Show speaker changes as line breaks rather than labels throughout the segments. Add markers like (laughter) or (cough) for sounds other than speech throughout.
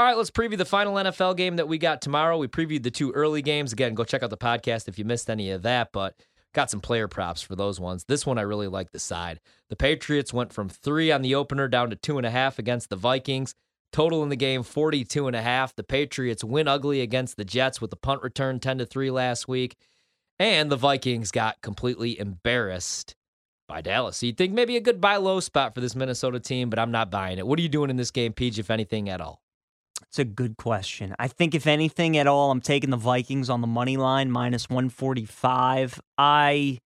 All right, let's preview the final NFL game that we got tomorrow. We previewed the two early games. Again, go check out the podcast if you missed any of that, but got some player props for those ones. This one I really like the side. The Patriots went from three on the opener down to two and a half against the Vikings. Total in the game 42 and a half. The Patriots win ugly against the Jets with the punt return 10 to 3 last week. And the Vikings got completely embarrassed by Dallas. So you'd think maybe a good buy low spot for this Minnesota team, but I'm not buying it. What are you doing in this game, Peach, if anything at all?
It's a good question. I think if anything at all, I'm taking the Vikings on the money line minus 145. I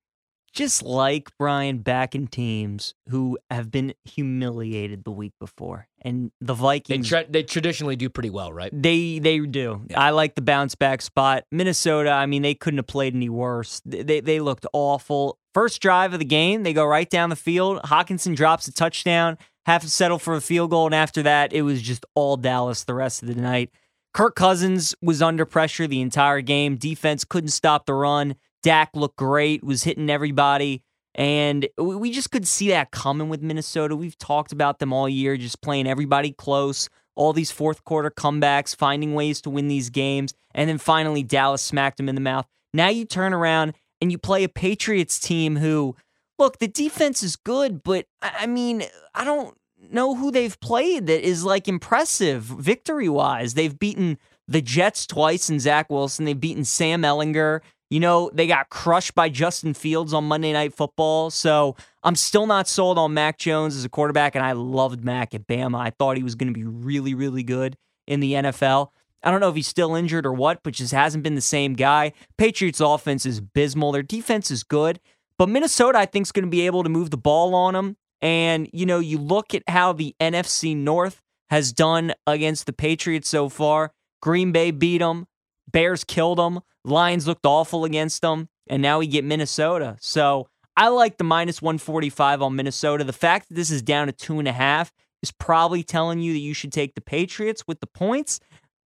just like Brian backing teams who have been humiliated the week before. And the
They,
Vikings
tra- they traditionally do pretty well, right?
They they do.
Yeah.
I like the bounce back spot. Minnesota, I mean, they couldn't have played any worse. They, they they looked awful. First drive of the game, they go right down the field. Hockenson drops a touchdown, have to settle for a field goal, and after that, it was just all Dallas the rest of the night. Kirk Cousins was under pressure the entire game. Defense couldn't stop the run. Dak looked great, was hitting everybody. And we just could see that coming with Minnesota. We've talked about them all year, just playing everybody close, all these fourth quarter comebacks, finding ways to win these games. And then finally, Dallas smacked them in the mouth. Now you turn around and you play a Patriots team who, look, the defense is good, but I mean, I don't know who they've played that is like impressive victory wise. They've beaten the Jets twice and Zach Wilson. They've beaten Sam Ehlinger. You know, they got crushed by Justin Fields on Monday Night Football. So I'm still not sold on Mac Jones as a quarterback, and I loved Mac at Bama. I thought he was going to be really, really good in the NFL. I don't know if he's still injured or what, but just hasn't been the same guy. Patriots offense is abysmal. Their defense is good, but Minnesota, I think, is going to be able to move the ball on them. And, you know, you look at how the NFC North has done against the Patriots so far. Green Bay beat them. Bears killed them. Lions looked awful against them. And now we get Minnesota. So I like the minus 145 on Minnesota. The fact that this is down to two and a half is probably telling you that you should take the Patriots with the points.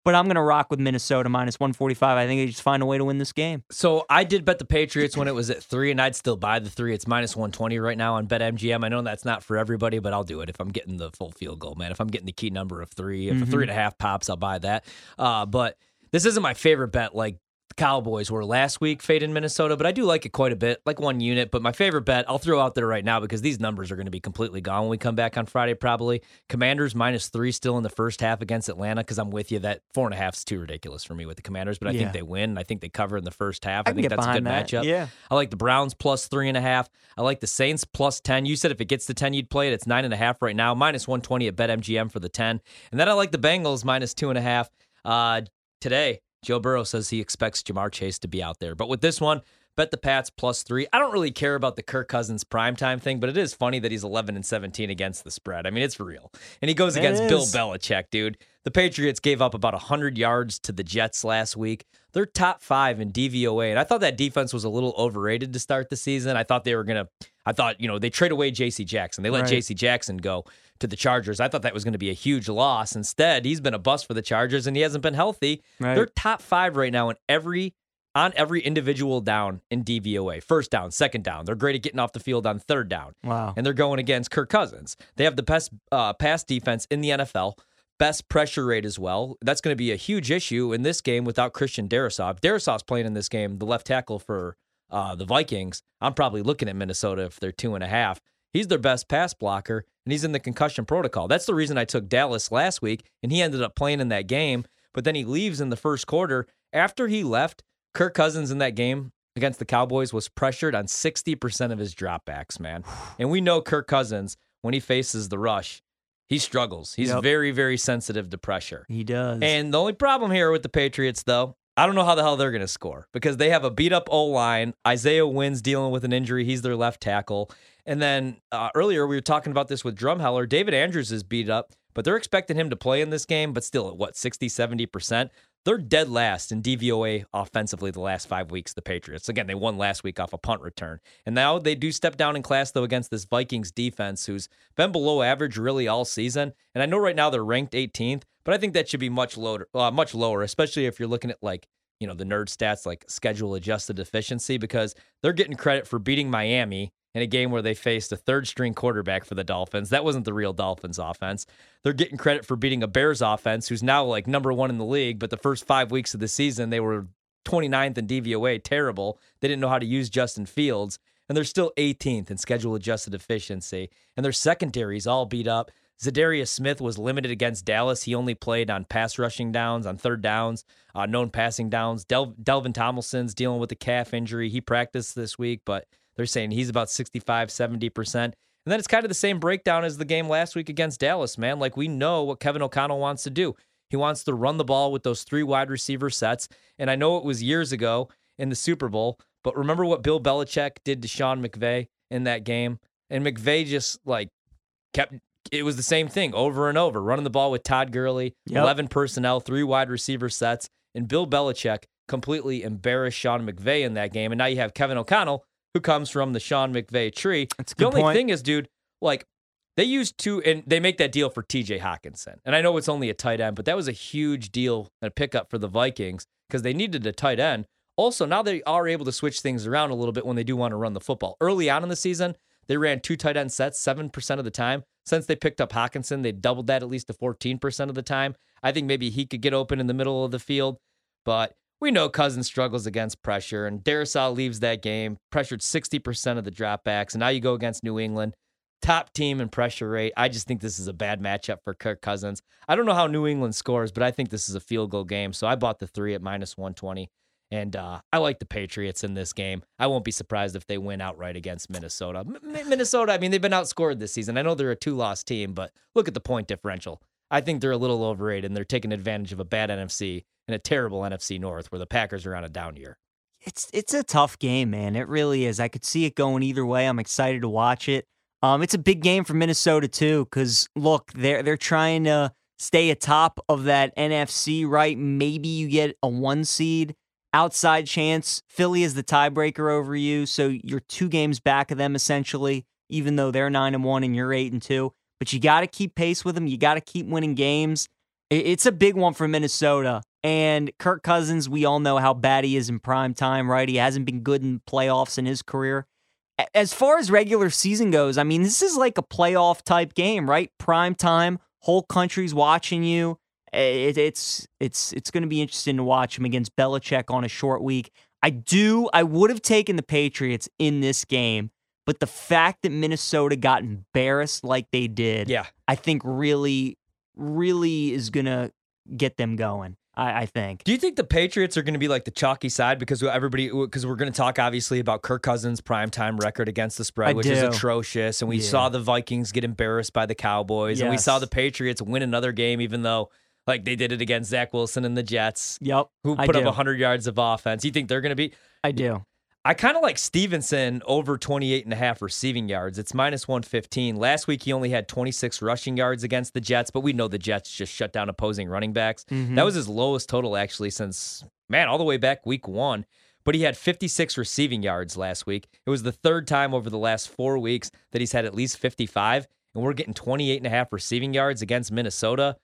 But I'm going to rock with Minnesota minus 145. I think they just find a way to win this game.
So I did bet the Patriots when it was at three, and I'd still buy the three. It's minus 120 right now on BetMGM. I know that's not for everybody, but I'll do it if I'm getting the full field goal, man. If I'm getting the key number of three, if a three and a half pops, I'll buy that. Uh, but this isn't my favorite bet like Cowboys were last week, fade in Minnesota, but I do like it quite a bit, like one unit. But my favorite bet, I'll throw out there right now because these numbers are going to be completely gone when we come back on Friday, probably. Commanders minus three still in the first half against Atlanta because I'm with you that four and a half is too ridiculous for me with the Commanders, but I
Yeah.
think they win. I think they cover in the first half.
I
I, think that's a good
that.
matchup.
Yeah.
I like the Browns plus three and a half. I like the Saints plus 10. You said if it gets to 10, you'd play it. It's nine and a half right now, minus 120 at BetMGM for the 10. And then I like the Bengals minus two and a half. Uh, today, Joe Burrow says he expects Ja'Marr Chase to be out there. But with this one, bet the Pats plus three. I don't really care about the Kirk Cousins primetime thing, but it is funny that he's 11 and 17 against the spread. I mean, it's real. And he goes
It
against Bill
is.
Belichick, dude. The Patriots gave up about 100 yards to the Jets last week. They're top five in DVOA. And I thought that defense was a little overrated to start the season. I thought they were going to, I thought, you know, they trade away JC Jackson. They let
Right.
JC Jackson go to the Chargers. I thought that was going to be a huge loss. Instead, he's been a bust for the Chargers and he hasn't been healthy.
Right.
They're top five right now in every on every individual down in DVOA. First down, second down. They're great at getting off the field on third down.
Wow.
And they're going against Kirk Cousins. They have the best uh, pass defense in the NFL, best pressure rate as well. That's going to be a huge issue in this game without Christian Darrisaw. Darrisaw's playing in this game, the left tackle for uh, the Vikings. I'm probably looking at Minnesota if they're two and a half. He's their best pass blocker, and he's in the concussion protocol. That's the reason I took Dallas last week, and he ended up playing in that game. But then he leaves in the first quarter. After he left, Kirk Cousins in that game against the Cowboys was pressured on 60% of his dropbacks, man. (sighs) And we know Kirk Cousins, when he faces the rush, he struggles. He's
Yep.
very, very sensitive to pressure.
He does.
And the only problem here with the Patriots, though, I don't know how the hell they're going to score because they have a beat up O line. Isaiah Wynn's dealing with an injury. He's their left tackle. And then uh, earlier we were talking about this with Drumheller. David Andrews is beat up, but they're expecting him to play in this game, but still at what, 60, 70%? They're dead last in DVOA offensively the last five weeks, the Patriots. Again, they won last week off a punt return. And now they do step down in class, though, against this Vikings defense who's been below average really all season. And I know right now they're ranked 18th, but I think that should be much lower, uh, much lower, especially if you're looking at like, you know, the nerd stats like schedule adjusted efficiency, because they're getting credit for beating Miami in a game where they faced a third string quarterback for the Dolphins. That wasn't the real Dolphins offense. They're getting credit for beating a Bears offense who's now like number one in the league, but the first five weeks of the season, they were 29th in DVOA, terrible. They didn't know how to use Justin Fields, and they're still 18th in schedule adjusted efficiency. And their secondary's all beat up. Za'Darius Smith was limited against Dallas. He only played on pass rushing downs, on third downs, uh, known passing downs. Del- Dalvin Tomlinson's dealing with a calf injury. He practiced this week, but they're saying he's about 65, 70%. And then it's kind of the same breakdown as the game last week against Dallas, man. Like we know what Kevin O'Connell wants to do. He wants to run the ball with those three wide receiver sets. And I know it was years ago in the Super Bowl, but remember what Bill Belichick did to Sean McVay in that game? And McVay just like kept it was the same thing over and over, running the ball with Todd Gurley,
Yep.
11 personnel, three wide receiver sets, and Bill Belichick completely embarrassed Sean McVay in that game. And now you have Kevin O'Connell, who comes from the Sean McVay tree. The only
point.
thing is, dude, like they used two, and they make that deal for TJ Hockenson. And I know it's only a tight end, but that was a huge deal and a pickup for the Vikings because they needed a tight end. Also, now they are able to switch things around a little bit when they do want to run the football. Early on in the season, they ran two tight end sets 7% of the time. Since they picked up Hockenson, they doubled that at least to 14% of the time. I think maybe he could get open in the middle of the field, but we know Cousins struggles against pressure, and Darrisaw leaves that game, pressured 60% of the dropbacks, and now you go against New England, top team in pressure rate. I just think this is a bad matchup for Kirk Cousins. I don't know how New England scores, but I think this is a field goal game, so I bought the three at minus 120. And uh, I like the Patriots in this game. I won't be surprised if they win outright against Minnesota. M- Minnesota, I mean, they've been outscored this season. I know they're a two loss team, but look at the point differential. I think they're a little overrated and they're taking advantage of a bad NFC and a terrible NFC North where the Packers are on a down year.
It's it's a tough game, man. It really is. I could see it going either way. I'm excited to watch it. Um, it's a big game for Minnesota too, because look, they're they're trying to stay atop of that NFC, right? Maybe you get a one seed outside chance. Philly is the tiebreaker over you, so you're two games back of them essentially, even though they're nine and one and you're eight and two. But you got to keep pace with them. You got to keep winning games. It's a big one for Minnesota. And Kirk Cousins, we all know how bad he is in prime time, right? He hasn't been good in playoffs in his career. As far as regular season goes, I mean, this is like a playoff type game, right? Prime time, whole country's watching you. It, it's it's it's going to be interesting to watch him against Belichick on a short week. I do. I would have taken the Patriots in this game, but the fact that Minnesota got embarrassed like they did,
Yeah.
I think really, really is going to get them going. I, I think.
Do you think the Patriots are going to be like the chalky side because everybody because we're going to talk obviously about Kirk Cousins' primetime record against the spread,
I
which is atrocious, and we
Yeah.
saw the Vikings get embarrassed by the Cowboys, and we saw the Patriots win another game, even though like they did it against Zach Wilson and the Jets,
Yep.
who put up
do.
100 yards of offense. You think they're going to be?
I do.
I kind of like Stevenson over 28 and a half receiving yards. It's minus 115. Last week he only had 26 rushing yards against the Jets, but we know the Jets just shut down opposing running backs.
Mhm.
That was his lowest total actually since man, all the way back week 1. But he had 56 receiving yards last week. It was the third time over the last 4 weeks that he's had at least 55 and we're getting 28 and a half receiving yards against Minnesota.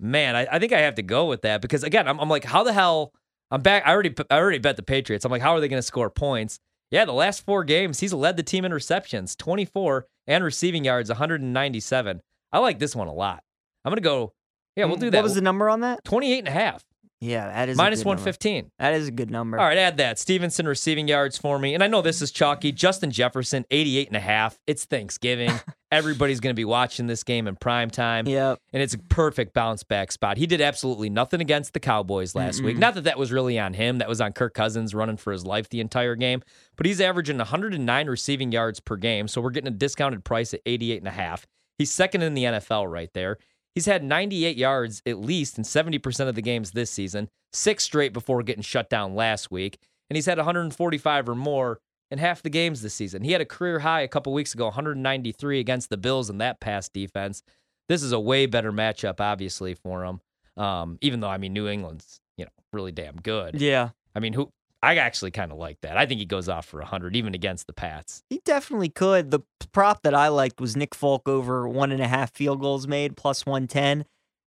Man, I, I think I have to go with that because again, I'm, I'm like, how the hell? I'm back. I already I already bet the Patriots. I'm like, how are they going to score points? Yeah, the last four games, he's led the team in receptions, 24, and receiving yards, 197. I like this one a lot. I'm going to go, yeah, we'll mm, do that.
What was the number on that?
28 and a half,
Yeah, that is
minus
good number.
115.
That is a good number.
All right, add that. Stevenson receiving yards for me. And I know this is chalky. Justin Jefferson, 88 and a half. It's Thanksgiving. (laughs) Everybody's going to be watching this game in prime time.
Yep.
and it's a perfect bounce back spot. He did absolutely nothing against the Cowboys last week.
Mm-mm.
Not that that was really on him, that was on Kirk Cousins running for his life the entire game, but he's averaging 109 receiving yards per game, so we're getting a discounted price at 88 and a half. He's second in the NFL right there. He's had 98 yards at least in 70% of the games this season, six straight before getting shut down last week, and he's had 145 or more in half the games this season. He had a career high a couple weeks ago, 193 against the Bills in that pass defense this is a way better matchup, obviously, for him. Um, even though I mean New England's, you know, really damn good.
Yeah.
I mean, who I actually kind of like that. I think he goes off for hundred, even against the Pats.
He definitely could. The prop that I liked was Nick Folk over one and a half field goals made, plus 110.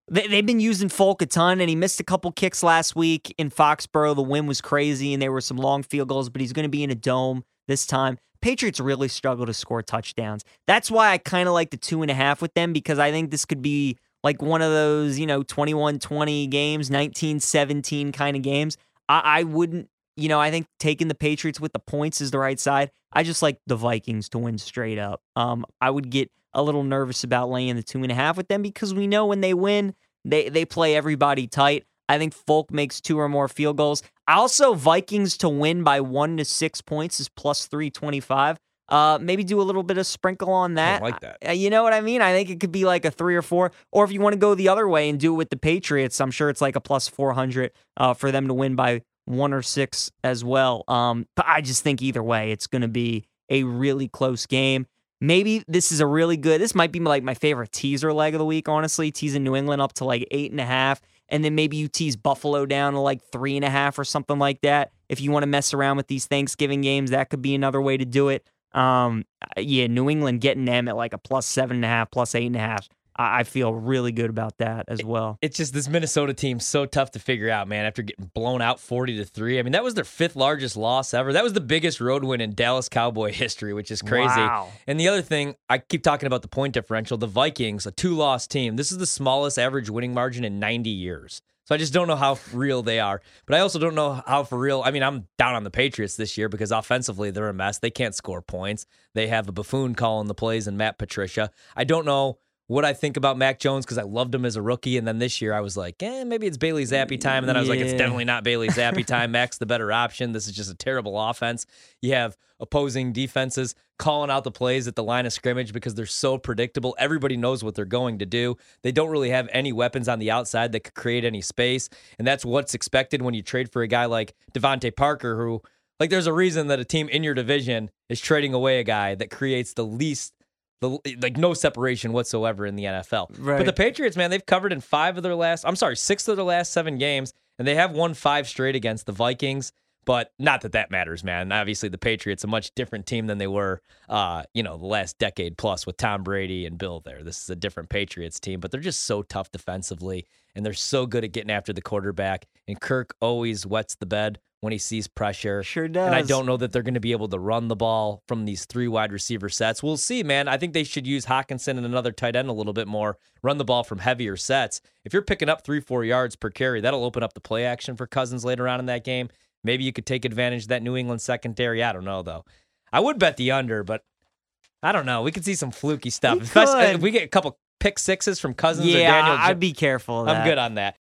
They, they've been using Folk a ton, and he missed a couple kicks last week in Foxborough. The win was crazy, and there were some long field goals, but he's going to be in a dome. this time. Patriots really struggle to score touchdowns. That's why I kind of like the two and a half with them because I think this could be like one of those, you know, 21 20 games, 19 17 kind of games. I, I wouldn't, you know, I think taking the Patriots with the points is the right side. I just like the Vikings to win straight up. Um, I would get a little nervous about laying the two and a half with them because we know when they win, they they play everybody tight. I think Folk makes two or more field goals. Also, Vikings to win by one to six points is plus three twenty five. Uh, maybe do a little bit of sprinkle on that.
I like that.
Uh, you know what I mean? I think it could be like a three or four. Or if you want to go the other way and do it with the Patriots, I'm sure it's like a plus 400 uh, for them to win by one or six as well. Um, but I just think either way, it's going to be a really close game. Maybe this is a really good. This might be like my favorite teaser leg of the week, honestly. Teasing New England up to like eight and a half, and then maybe you tease Buffalo down to like three and a half or something like that. If you want to mess around with these Thanksgiving games, that could be another way to do it. Um, yeah, New England getting them at like a plus seven and a half, plus eight and a half. I, I feel really good about that as well.
It's just this Minnesota team so tough to figure out, man. After getting blown out forty to three, I mean that was their fifth largest loss ever. That was the biggest road win in Dallas Cowboy (laughs) history, which is crazy.
Wow.
And the other thing, I keep talking about the point differential. The Vikings, a two-loss team. This is the smallest average winning margin in ninety years. So I just don't know how real they are. But I also don't know how for real. I mean, I'm down on the Patriots this year because offensively they're a mess. They can't score points. They have a buffoon calling the plays and Matt Patricia. I don't know what I think about Mac Jones because I loved him as a rookie. And then this year I was like, eh, maybe it's Bailey Zappe time. And then I was like, it's definitely not Bailey Zappe (laughs) time. Mac's the better option. This is just a terrible offense. You have opposing defenses calling out the plays at the line of scrimmage because they're so predictable. Everybody knows what they're going to do. They don't really have any weapons on the outside that could create any space. And that's what's expected when you trade for a guy like DeVante Parker, who, like, there's a reason that a team in your division is trading away a guy that creates the least the like no separation whatsoever in the NFL.
Right.
But the Patriots, man, they've covered in five of their last I'm sorry, six of their last seven games, and they have won five straight against the Vikings. But not that that matters, man. Obviously, the Patriots a much different team than they were, uh, you know, the last decade plus with Tom Brady and Bill there. This is a different Patriots team, but they're just so tough defensively, and they're so good at getting after the quarterback. And Kirk always wets the bed when he sees pressure.
Sure does.
And I don't know that they're going to be able to run the ball from these three wide receiver sets. We'll see, man. I think they should use Hockenson and another tight end a little bit more, run the ball from heavier sets. If you're picking up three, four yards per carry, that'll open up the play action for Cousins later on in that game. Maybe you could take advantage of that New England secondary. I don't know, though. I would bet the under, but I don't know. We could see some fluky stuff. Especially
could.
if we get a couple pick sixes from Cousins or
Yeah,
Daniel. Jo-
I'd be careful.
I'm good on that.